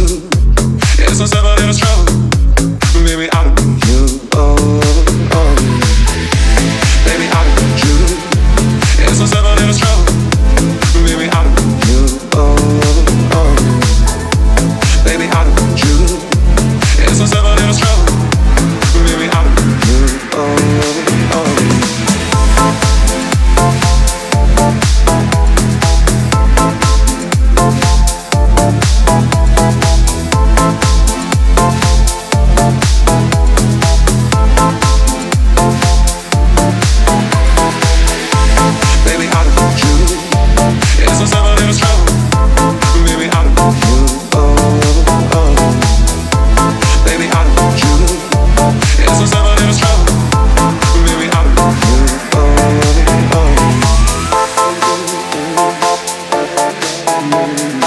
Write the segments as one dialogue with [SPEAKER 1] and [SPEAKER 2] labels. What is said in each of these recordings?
[SPEAKER 1] It's a seven in a struggle. Maybe I don't you. Oh.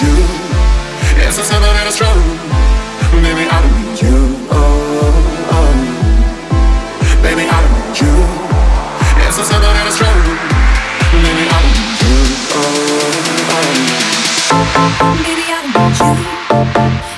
[SPEAKER 1] you. It's a simple. Baby, I don't need you. Oh, oh. Baby, I don't need you. It's a simple. Baby, I don't need you. Oh, oh. Baby, I don't need you.